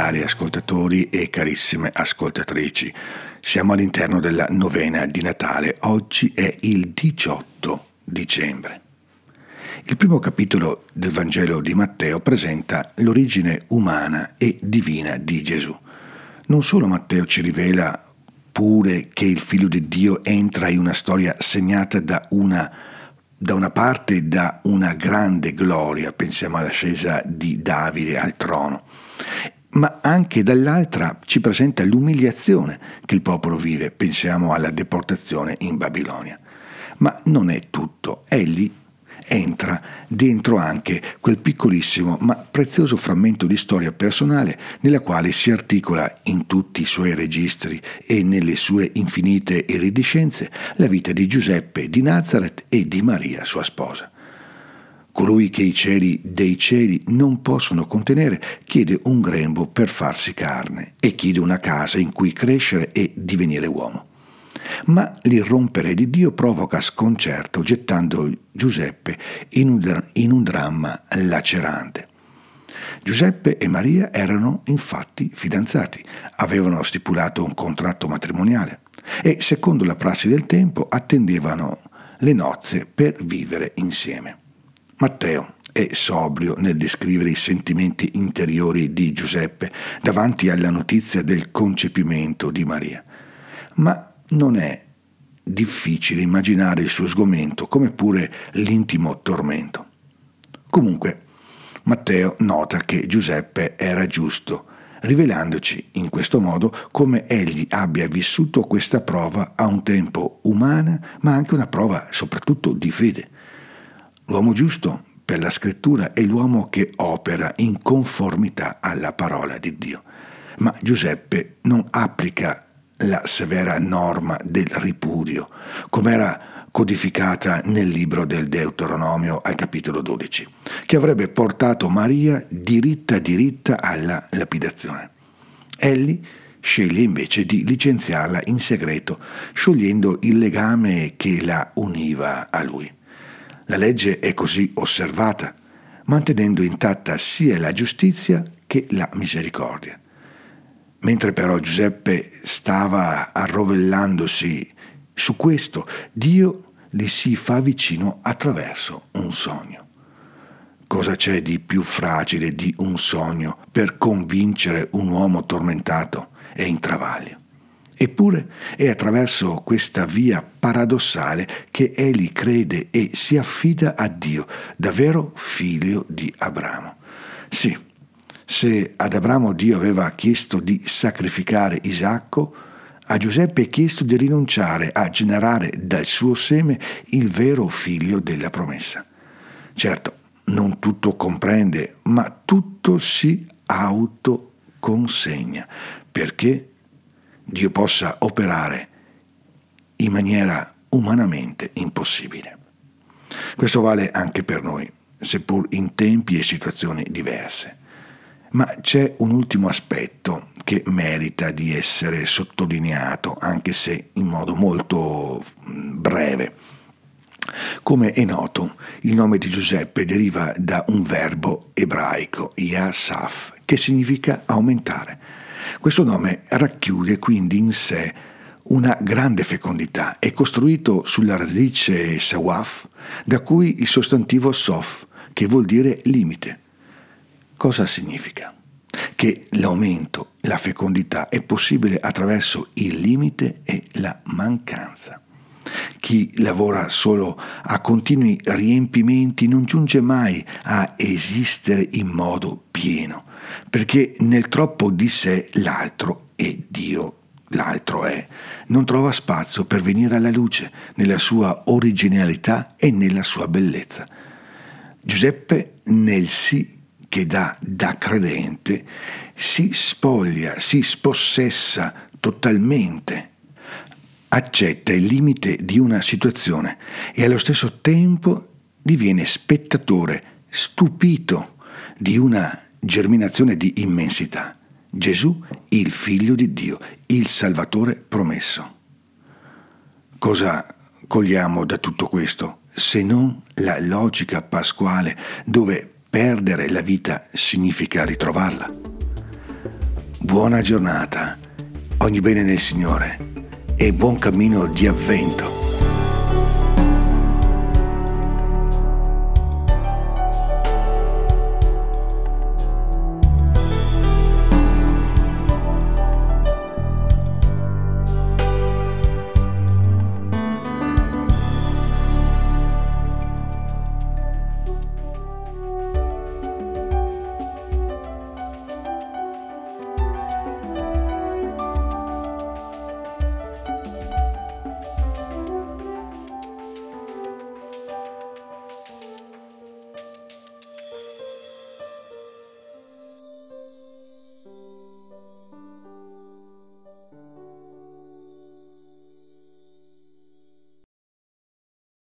Cari ascoltatori e carissime ascoltatrici. Siamo all'interno della novena di Natale. Oggi è il 18 dicembre. Il primo capitolo del Vangelo di Matteo presenta l'origine umana e divina di Gesù. Non solo Matteo ci rivela pure che il figlio di Dio entra in una storia segnata da una, da una parte da una grande gloria, pensiamo all'ascesa di Davide al trono, ma anche dall'altra ci presenta l'umiliazione che il popolo vive, pensiamo alla deportazione in Babilonia. Ma non è tutto, egli entra dentro anche quel piccolissimo ma prezioso frammento di storia personale nella quale si articola in tutti i suoi registri e nelle sue infinite iridescenze la vita di Giuseppe di Nazareth e di Maria, sua sposa. Colui che i cieli dei cieli non possono contenere chiede un grembo per farsi carne e chiede una casa in cui crescere e divenire uomo. Ma l'irrompere di Dio provoca sconcerto gettando Giuseppe in un, in un dramma lacerante. Giuseppe e Maria erano infatti fidanzati, avevano stipulato un contratto matrimoniale e, secondo la prassi del tempo, attendevano le nozze per vivere insieme. Matteo è sobrio nel descrivere i sentimenti interiori di Giuseppe davanti alla notizia del concepimento di Maria, ma non è difficile immaginare il suo sgomento come pure l'intimo tormento. Comunque, Matteo nota che Giuseppe era giusto, rivelandoci in questo modo come egli abbia vissuto questa prova a un tempo umana, ma anche una prova soprattutto di fede. L'uomo giusto per la scrittura è l'uomo che opera in conformità alla parola di Dio. Ma Giuseppe non applica la severa norma del ripudio, come era codificata nel libro del Deuteronomio al capitolo 12, che avrebbe portato Maria diritta diritta alla lapidazione. Egli sceglie invece di licenziarla in segreto, sciogliendo il legame che la univa a lui. La legge è così osservata, mantenendo intatta sia la giustizia che la misericordia. Mentre però Giuseppe stava arrovellandosi su questo, Dio gli si fa vicino attraverso un sogno. Cosa c'è di più fragile di un sogno per convincere un uomo tormentato e in travaglio? Eppure è attraverso questa via paradossale che egli crede e si affida a Dio, davvero figlio di Abramo. Sì, se ad Abramo Dio aveva chiesto di sacrificare Isacco, a Giuseppe è chiesto di rinunciare a generare dal suo seme il vero figlio della promessa. Certo, non tutto comprende, ma tutto si autoconsegna perché Dio possa operare in maniera umanamente impossibile. Questo vale anche per noi, seppur in tempi e situazioni diverse. Ma c'è un ultimo aspetto che merita di essere sottolineato, anche se in modo molto mm, breve. Come è noto, il nome di Giuseppe deriva da un verbo ebraico, yasaf, che significa aumentare. Questo nome racchiude quindi in sé una grande fecondità, è costruito sulla radice sawaf, da cui il sostantivo sof, che vuol dire limite. Cosa significa? Che l'aumento, la fecondità è possibile attraverso il limite e la mancanza. Chi lavora solo a continui riempimenti non giunge mai a esistere in modo pieno, perché nel troppo di sé l'altro è Dio l'altro è, non trova spazio per venire alla luce nella sua originalità e nella sua bellezza. Giuseppe nel sì che dà da credente si spoglia, si spossessa totalmente, accetta il limite di una situazione e allo stesso tempo diviene spettatore, stupito di una germinazione di immensità. Gesù, il figlio di Dio, il Salvatore promesso. Cosa cogliamo da tutto questo se non la logica pasquale dove Perdere la vita significa ritrovarla. buona giornata, ogni bene nel Signore e buon cammino di avvento.